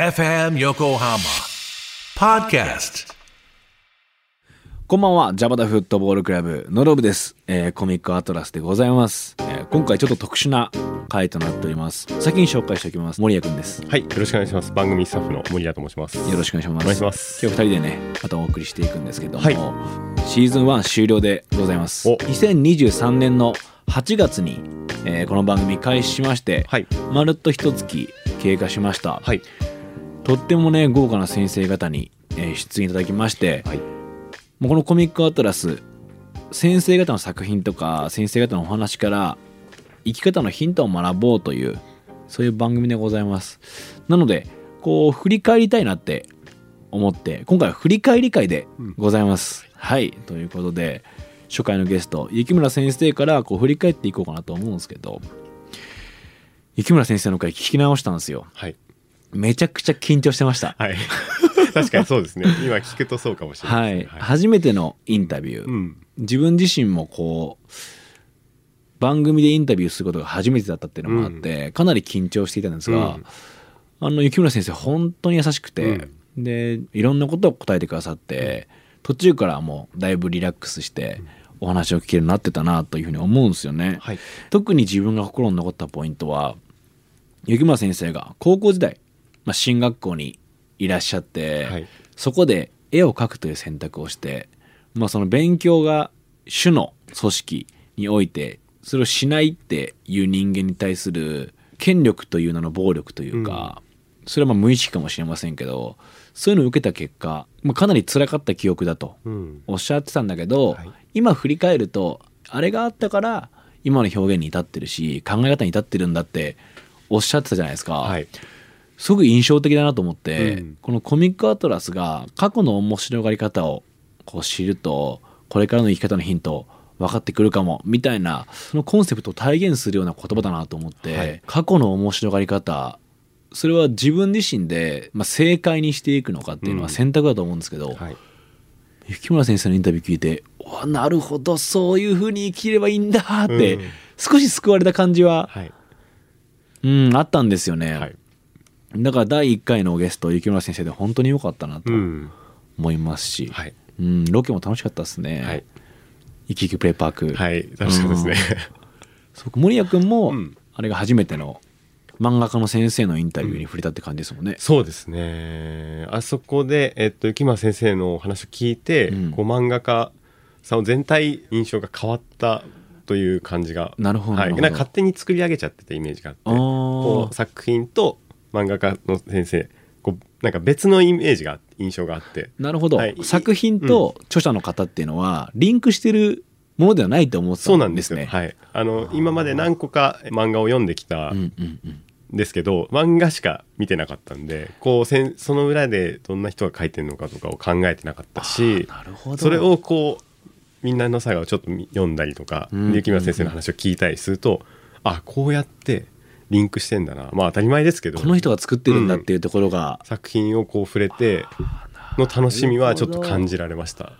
FM Yokohama Podcast. こんばんは、ジャパダフットボールクラブのロブです、えーコミックアトラスでございます、えー今回ちょっと特殊な回となっております。先に紹介しておきます。森谷くんです。はい、よろしくお願いします。番組スタッフの森谷と申します。よろしくお願いします。お願いします今日二人でね、またお送りしていくんですけども、はいシーズン1終了でございます。お2023年の8月に、えーこの番組開始しまして、はい、まるっと一月経過しました。はい、とってもね、豪華な先生方に、えー出演いただきまして、はい、もうこのコミックアトラス先生方の作品とか先生方のお話から生き方のヒントを学ぼうというそういう番組でございます。なのでこう振り返りたいなって思って今回は振り返り会でございます、はい。ということで初回のゲスト雪村先生からこう振り返っていこうかなと思うんですけど雪村先生の回聞き直したんですよ。はい、めちゃくちゃ緊張してました。はい。確かにそうですね。今聞くとそうかもしれなはいい、ですね。初めてのインタビュー、うん、自分自身もこう番組でインタビューすることが初めてだったっていうのもあって、かなり緊張していたんですが、うん。あの雪村先生本当に優しくて、でいろんなことを答えてくださって途中からもうだいぶリラックスしてお話を聞けるようになってたなというふうに思うんですよね。はい、特に自分が心に残ったポイントは雪村先生が高校時代、まあ、進学校にいらっしゃって、はい。そこで絵を描くという選択をして、まあ、その勉強が主の組織においてそれをしないっていう人間に対する権力という名の暴力というか、それはまあ無意識かもしれませんけどそういうのを受けた結果、まあ、かなり辛かった記憶だとうん、おっしゃってたんだけど、はい。今振り返るとあれがあったから今の表現に至ってるし考え方に至ってるんだっておっしゃってたじゃないですか、はい、すごく印象的だなと思って、うん。このコミックアトラスが過去の面白がり方をこう知るとこれからの生き方のヒント分かってくるかもみたいなそのコンセプトを体現するような言葉だなと思って、はい。過去の面白がり方それは自分自身で、まあ、正解にしていくのかっていうのはうん。選択だと思うんですけど、はい、雪村先生のインタビュー聞いてわなるほどそういうふうに生きればいいんだって、うん。少し救われた感じは、はい、うん、あったんですよね、はい、だから第1回のゲスト雪村先生で本当に良かったなとうん、思いますし、はい、うん、ロケも楽しかったですね、はい、生き生きプレイパーク、はい、楽しかったですね。そう森谷君も、うん。あれが初めての漫画家の先生のインタビューに触れたって感じですもんね、そうですね。あそこで、えっと、雪村先生のお話を聞いて、うん。こう漫画家さんの全体印象が変わったという感じが、なるほどなはい、なんか勝手に作り上げちゃってたイメージがあって、こう作品と漫画家の先生、こうなんか別のイメージが印象があって、なるほど、はい。作品と著者の方っていうのはリンクしてるものではないと思ってそうたなんんですすよ。でね。はい、あの今まで何個か漫画を読んできたうんうんうんですけど、漫画しか見てなかったんでこうせんその裏でどんな人が書いてるのかとかを考えてなかったしなるほど。それをこうみんなの作業をちょっと見読んだりとか、うん雪村先生の話を聞いたりするとあこうやってリンクしてんだな。まあ当たり前ですけど。この人が作ってるんだっていうところが、作品をこう触れての楽しみはちょっと感じられました。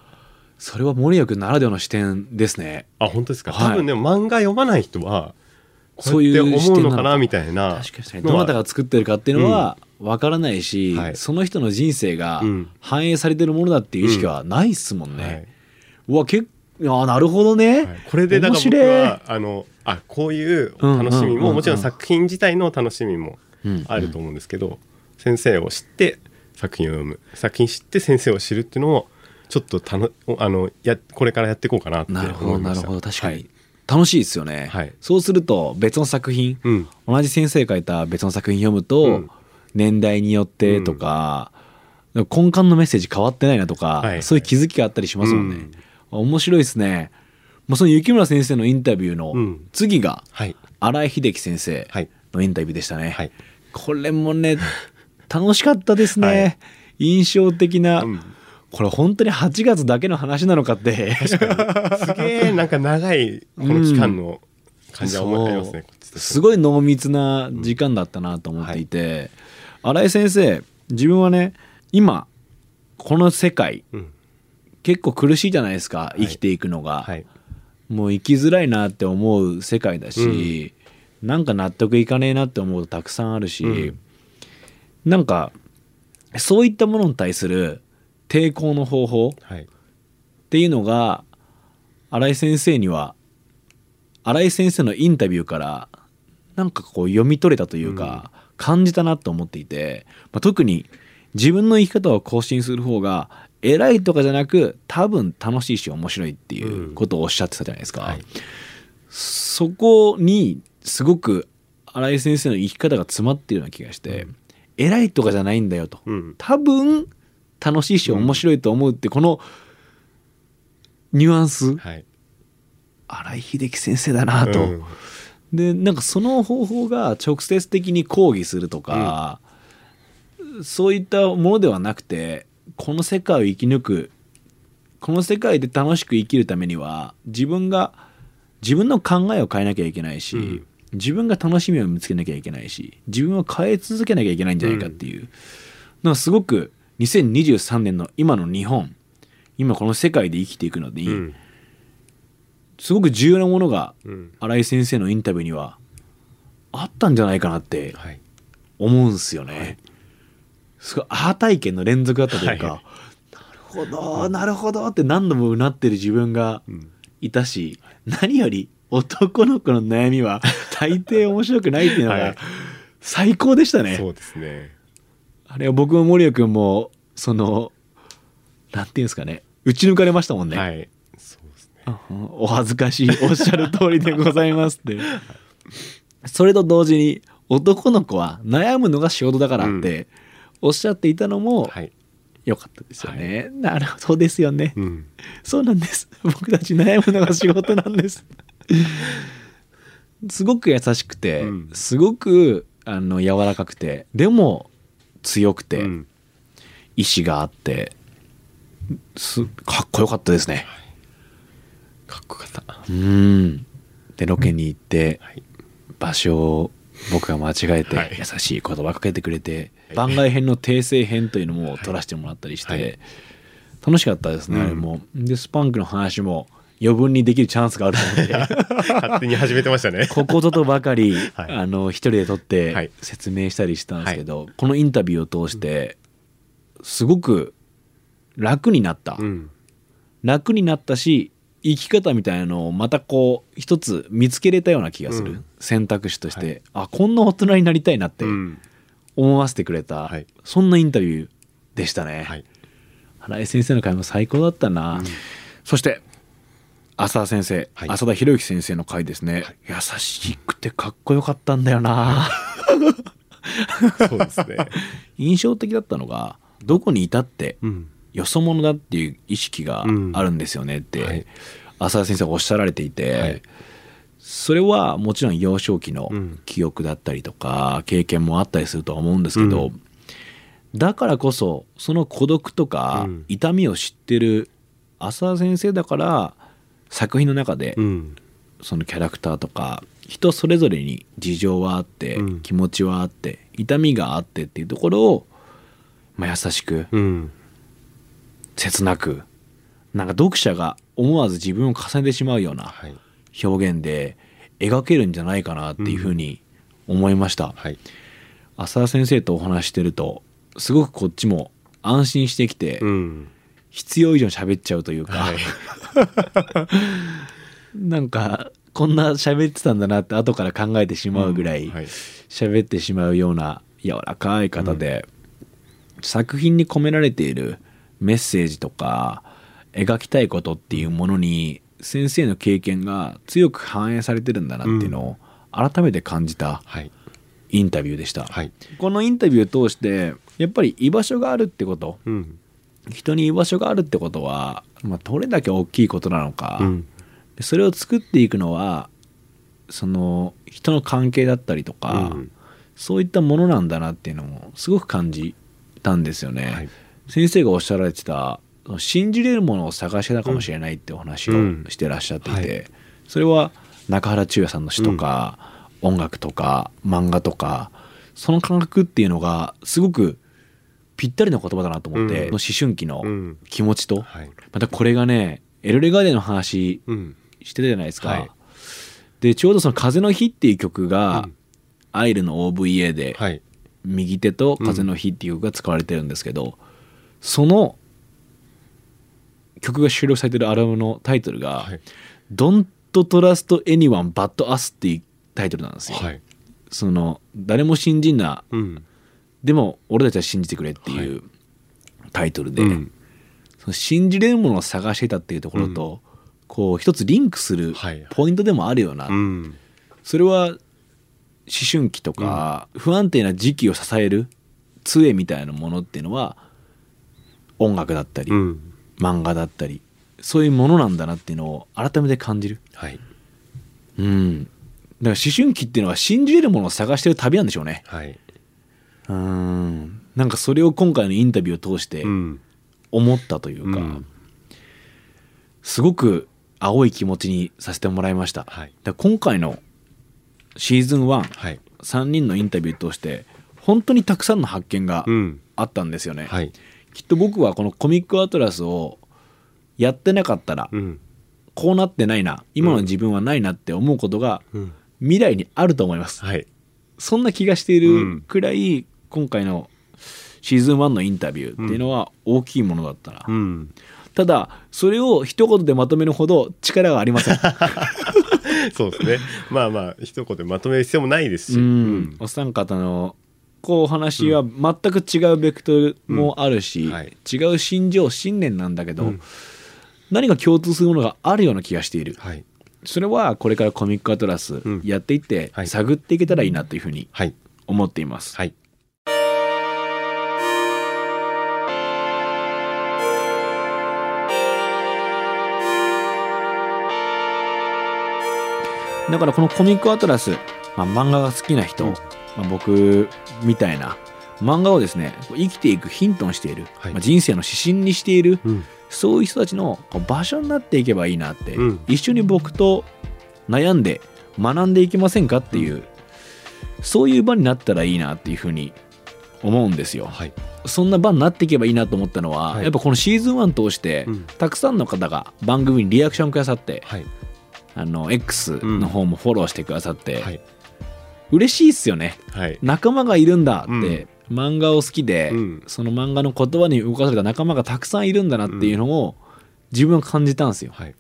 それは森谷君ならではの視点ですね。あ本当ですか、はい。多分ね漫画読まない人はこそうういう思うのかなみたいな確かにどなたが作ってるかっていうのは分からないし、はい。その人の人生がうん。反映されてるものだっていう意識はないっすもんね。はい。うわ結構あなるほどね、はい。これでだから僕はあのあこういう楽しみうんうんうんうん。ももちろん作品自体の楽しみもうん。あると思うんですけど、先生を知って作品を読む。作品知って先生を知るっていうのをちょっとたのあのやこれからやっていこうかなってなるほど思いました。なるほど確かに、はい。楽しいですよね、はい。そうすると別の作品、うん。同じ先生が書いた別の作品読むと、うん。年代によってとか、根幹のメッセージ変わってないなとか、はい。そういう気づきがあったりしますもんね、うん面白いですね。もうその雪村先生のインタビューのうん。次がはい。新井秀樹先生はい。のインタビューでしたね、はい。これもね 楽しかったですね、はい。印象的な、うん。これ本当に8月だけの話なのかって。すげえなんか長いこの期間の感じは思いますね、こっちとしてはすごい濃密な時間だったなと思っていて、新井先生自分はね今この世界うん結構苦しいじゃないですかい。生きていくのが、はい。もう生きづらいなって思う世界だし、なんか納得いかねえなって思うとたくさんあるし、うん。なんかそういったものに対する抵抗の方法はい。っていうのが新井先生には新井先生のインタビューからなんかこう読み取れたというか、感じたなと思っていて、まあ、特に自分の生き方を更新する方が偉いとかじゃなく多分楽しいし面白いっていうことをおっしゃってたじゃないですか。はい。そこにすごく新井先生の生き方が詰まってるような気がして、偉いとかじゃないんだよと、うん。多分楽しいし面白いと思うってこのニュアンスはい。新井秀樹先生だなと、うん。でなんかその方法が直接的に抗議するとか、そういったものではなくてこの世界を生き抜くこの世界で楽しく生きるためには自分が自分の考えを変えなきゃいけないし、うん。自分が楽しみを見つけなきゃいけないし自分を変え続けなきゃいけないんじゃないかっていう、なんかすごく2023年の今の日本今この世界で生きていくのに、うん。すごく重要なものがうん。新井先生のインタビューにはあったんじゃないかなってはい。思うんすよね。すごいアー体験の連続だったというか、はなるほどなるほどって何度もうなってる自分がうん。いたし何より男の子の悩みは 大抵面白くないっていうのがはい。最高でしたね。そうですね。あれは僕も森谷君もそのなんていうんですかね打ち抜かれましたもんね。はい。そうですね。うんお恥ずかしいおっしゃる通りでございますって。それと同時に男の子は悩むのが仕事だからっておっしゃっていたのもはい。良かったですよね、なるほどですよね、うん。そうなんです。僕たち悩むのが仕事なんです。すごく優しくて、うん。すごくあの柔らかくてでも強くて、うん。意志があってすかっこよかったですね。かっこよかった。うん。でロケに行ってはい。場所を僕が間違えてはい。優しい言葉かけてくれて、はい番外編の訂正編というのも撮らせてもらったりして、はい。楽しかったですね、うん。あれも。でスパンクの話も余分にできるチャンスがあると思って。勝手に始めてましたね。ここぞとばかり、はい。あの一人で撮っはてい。説明したりしたんですけど、このインタビューを通してすごく楽になった、うん。楽になったし生き方みたいなのをまたこう一つ見つけれたような気がする、うん。選択肢として、はい。あこんな大人になりたいなって。うん思わせてくれた、はい。そんなインタビューでしたね、はい。花江先生の回も最高だったな、うん。そして浅田先生、はい。浅田博之先生の回ですね、優しくてかっこよかったんだよな。そうですね。印象的だったのがどこにいたってうん。よそ者だっていう意識があるんですよねって、はい。浅田先生がおっしゃられていて、はいそれはもちろん幼少期のうん。記憶だったりとか経験もあったりするとは思うんですけど、うん。だからこそその孤独とかうん。痛みを知ってる浅田先生だから作品の中でうん。そのキャラクターとか人それぞれに事情はあって、うん。気持ちはあって痛みがあってっていうところを、まあ、優しくうん。切なくなんか読者が思わず自分を重ねてしまうようなはい表現で描けるんじゃないかなっていうふうに思いました、はい。浅田先生とお話ししてるとすごくこっちも安心してきて、うん。必要以上に喋っちゃうというか、はい。なんかこんな喋ってたんだなって後から考えてしまうぐらい喋ってしまうような柔らかい方で、作品に込められているメッセージとか描きたいことっていうものに先生の経験が強く反映されてるんだなっていうのを改めて感じたはい。インタビューでした、はい。このインタビューを通してやっぱり居場所があるってこと。うん。人に居場所があるってことは、まあ、どれだけ大きいことなのか、うん。それを作っていくのはその人の関係だったりとか、うん。そういったものなんだなっていうのもすごく感じたんですよね、はい。先生がおっしゃられてた信じれるものを探してたかもしれないってお話をうん。してらっしゃっていて、はい。それは中原中也さんの詩とか、音楽とか漫画とかその感覚っていうのがすごくぴったりの言葉だなと思って、うん。思春期のうん。気持ちと、はい。またこれがねエルレガーデンの話うん。してたじゃないですか、はい。でちょうどその「風の日」っていう曲が、うん。アイルの OVA ではい「右手と風の日」っていう曲が使われてるんですけど、その曲が収録されてるアルバムのタイトルがはい「Don't Trust Anyone But Us」っていうタイトルなんですよ。はい。その誰も信じんな。うん。でも俺たちは信じてくれっていうタイトルで、うん。その信じれるものを探してたっていうところと、こう一つリンクするはい。ポイントでもあるような、うん。それは思春期とか不安定な時期を支える杖みたいなものっていうのは音楽だったり、うん漫画だったりそういうものなんだなっていうのを改めて感じる。はい。うん、だから思春期っていうのは信じれるものを探してる旅なんでしょうね。はい。うん。なんかそれを今回のインタビューを通してうん。思ったというか、うん。すごく青い気持ちにさせてもらいました。はい。だ今回のシーズン1、はい。3人のインタビューとして本当にたくさんの発見がうん。あったんですよね、はいきっと僕はこのコミックアトラスをやってなかったらうん。こうなってないな今の自分はないなって思うことがうん。未来にあると思います。はい。そんな気がしているくらい今回のシーズン1のインタビューっていうのは大きいものだったな、うん。ただそれを一言でまとめるほど力がありません。そうですね。まあまあ一言でまとめる必要もないですし。うん、お三方のこうお話は全く違うベクトルもあるし、うん。はい。違う心情信念なんだけど、うん。何か共通するものがあるような気がしている。はい。それはこれからコミックアトラスん。やっていってはい。探っていけたらいいなというふうにはい。思っています、はい。だからこのコミックアトラス、まあ、漫画が好きな人、うん。まあ、僕みたいな漫画をですね生きていくヒントにしている、はい。まあ、人生の指針にしている、うん。そういう人たちの場所になっていけばいいなって、うん。一緒に僕と悩んで学んでいきませんかっていう、そういう場になったらいいなっていうふうに思うんですよ。はい。そんな場になっていけばいいなと思ったのは、はい。やっぱこのシーズン1通して、うん。たくさんの方が番組にリアクションくださって、はい。あの X の方もフォローしてくださって、はい嬉しいっすよね。はい。仲間がいるんだって、漫画を好きで、うん。その漫画の言葉に動かされた仲間がたくさんいるんだなっていうのを自分は感じたんですよ。はい。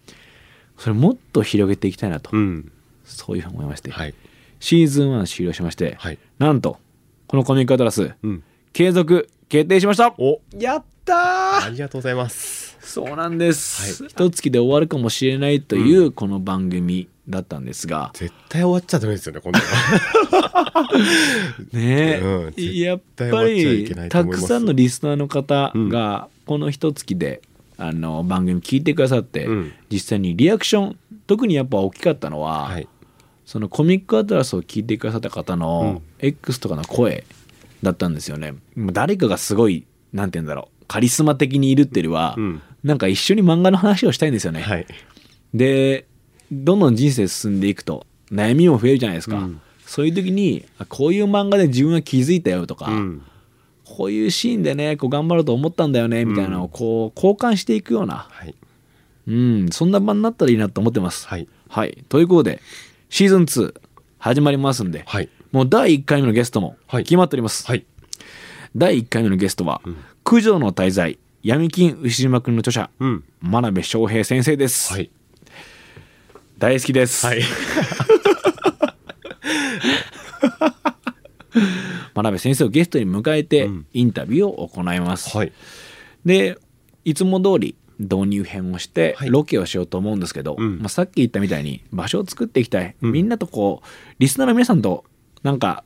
それもっと広げていきたいなと、うん。そういうふうに思いまして、はい。シーズン1終了しまして、はい。なんとこのコミックアトラスうん。継続決定しました。お。やったー！ありがとうございます。そうなんです、はい。一月で終わるかもしれないというこの番組だったんですが、絶対終わっちゃダメですよね今度。ねえ、うん絶やっ対ぱりたくさんのリスナーの方がこの一月であの番組聞いてくださって、うん。実際にリアクション特にやっぱ大きかったのは、はい。そのコミックアトラスを聞いてくださった方うのん。X とかの声だったんですよね。もう誰かがすごいなんて言うんだろうカリスマ的にいるっていうよりは、うん。なんか一緒に漫画の話をしたいんですよね。はい。でどんどん人生進んでいくと悩みも増えるじゃないですか、うん。そういう時にあこういう漫画で自分は気づいたよとか、うん。こういうシーンでねこう頑張ろうと思ったんだよねみたいなのをこう交換していくような、はい。うん、そんな場になったらいいなと思ってます。はい。はい、ということでシーズン2始まりますんで、はい。もう第1回目のゲストもはい。決まっております。はい。第1回目のゲストは、九条の滞在闇金牛島君の著者、うん。真鍋翔平先生です。はい大好きです。はい。真鍋先生をゲストに迎えてうん。インタビューを行います。はい。でいつも通り導入編をしてはい。ロケをしようと思うんですけど、うん。まあ、さっき言ったみたいに場所を作っていきたい、うん。みんなとこうリスナーの皆さんとなんか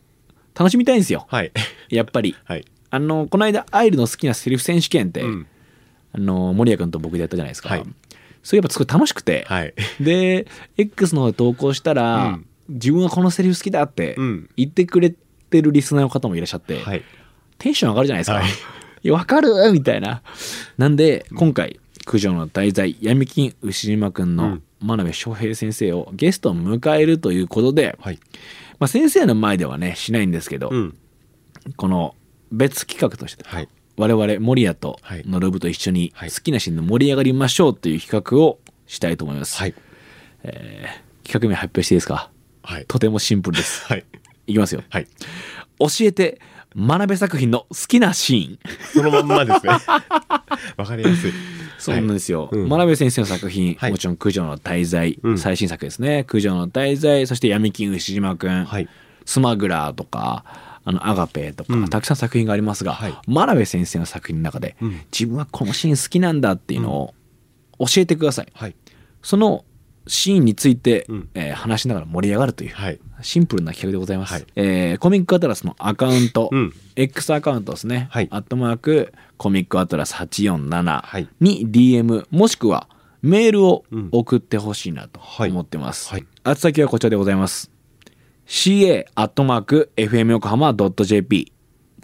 楽しみたいんですよ。はい。やっぱり。はい。あのこの間アイルの好きなセリフ選手権って、うん。あの森谷君と僕でやったじゃないですか、はいそれやっぱすごい楽しくて、はい。で X の方で投稿したら、うん。自分はこのセリフ好きだってうん。言ってくれてるリスナーの方もいらっしゃって、はい。テンション上がるじゃないですか。はい。わかる？みたいな。なんで、今回、九条の題材、闇金牛島くんのうん。真鍋翔平先生をゲストを迎えるということで、はい。まあ、先生の前ではね、しないんですけど、うん。この別企画として、はい我々、守谷とはい。ノロブと一緒にはい。好きなシーンで盛り上がりましょうという企画をしたいと思います。はい。企画名発表していいですか？はい。とてもシンプルです。はい。いきますよ。はい。教えて、真鍋作品の好きなシーン。そのまんまですね。わかりやすい。そうなんですよ。うん。真鍋先生の作品、はい。もちろん九条の大罪、うん。最新作ですね。九条の大罪、そして闇金牛島くん、はい。スマグラーとか、あの、アガペとか、うん。たくさん作品がありますが、はい。真鍋先生の作品の中で、うん。自分はこのシーン好きなんだっていうのを教えてください。はい。そのシーンについて、うん。えー話しながら盛り上がるという、はい。シンプルな企画でございます。はい。えーコミックアトラスのアカウント、うん。X アカウントですね。はい。アットマークコミックアトラスはい。847に DM もしくはメールをうん。送ってほしいなとはい。思ってます。はい。宛先はこちらでございます。Ca アットマーク fm 横浜 .jp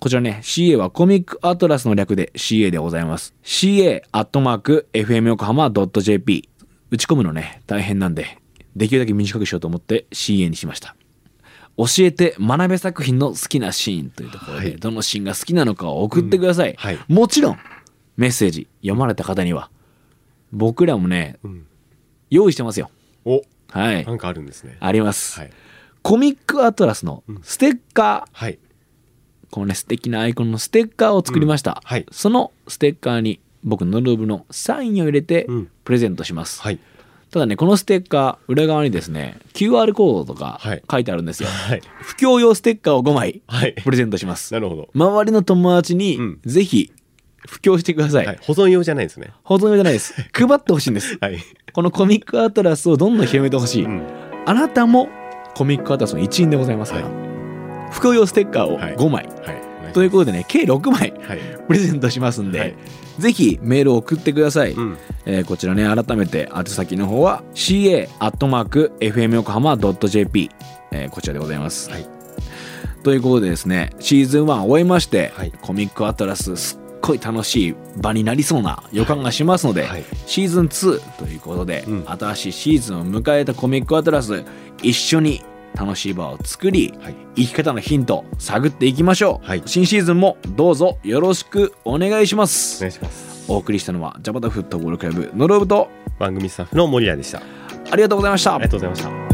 こちらね、CA はコミックアトラスの略で CA でございます。CA アットマーク FM 横浜 .jp 打ち込むのね、大変なんで、できるだけ短くしようと思って CA にしました。教えて学べ作品の好きなシーンというところで、はいどのシーンが好きなのかを送ってください。うんはいもちろん、メッセージ読まれた方には、僕らもね、うん用意してますよ。おはいな。んかあるんですねあります。はいコミックアトラスのステッカー、はいこのね、素敵なアイコンのステッカーを作りました。うんはいそのステッカーに僕のルーブのサインを入れてうんプレゼントします。はいただね、このステッカー、裏側にですね、QR コードとかはい書いてあるんですよ。はい不況用ステッカーを5枚はいプレゼントします。なるほど周りの友達にうんぜひ布教してください。はい保存用じゃないですね保存用じゃないです。配ってほしいんです。はいこのコミックアトラスをどんどん広めてほしい。うんあなたもコミックアトラスの一員でございますから、は不況用ステッカーをはい。5枚。はい。ということでね、計6枚はい。プレゼントしますんで、はい。ぜひメールを送ってください。うん。えーこちらね、改めて宛先の方は ca.fmyokohama.jp、えーこちらでございます。はい。ということでですね、シーズン1終えまして、はい。コミックアトラスすっごい楽しい場になりそうな予感がしますので、はい。シーズン2ということで、うん。新しいシーズンを迎えたコミックアトラス一緒に楽しい場を作り、はい。生き方のヒントを探っていきましょう、はい。新シーズンもどうぞよろしくお願いしまおす、願いします。お送りしたのはジャパタフットボールクラブのロブと番組スタッフの森谷でした。あありがとうございました。りがとうございました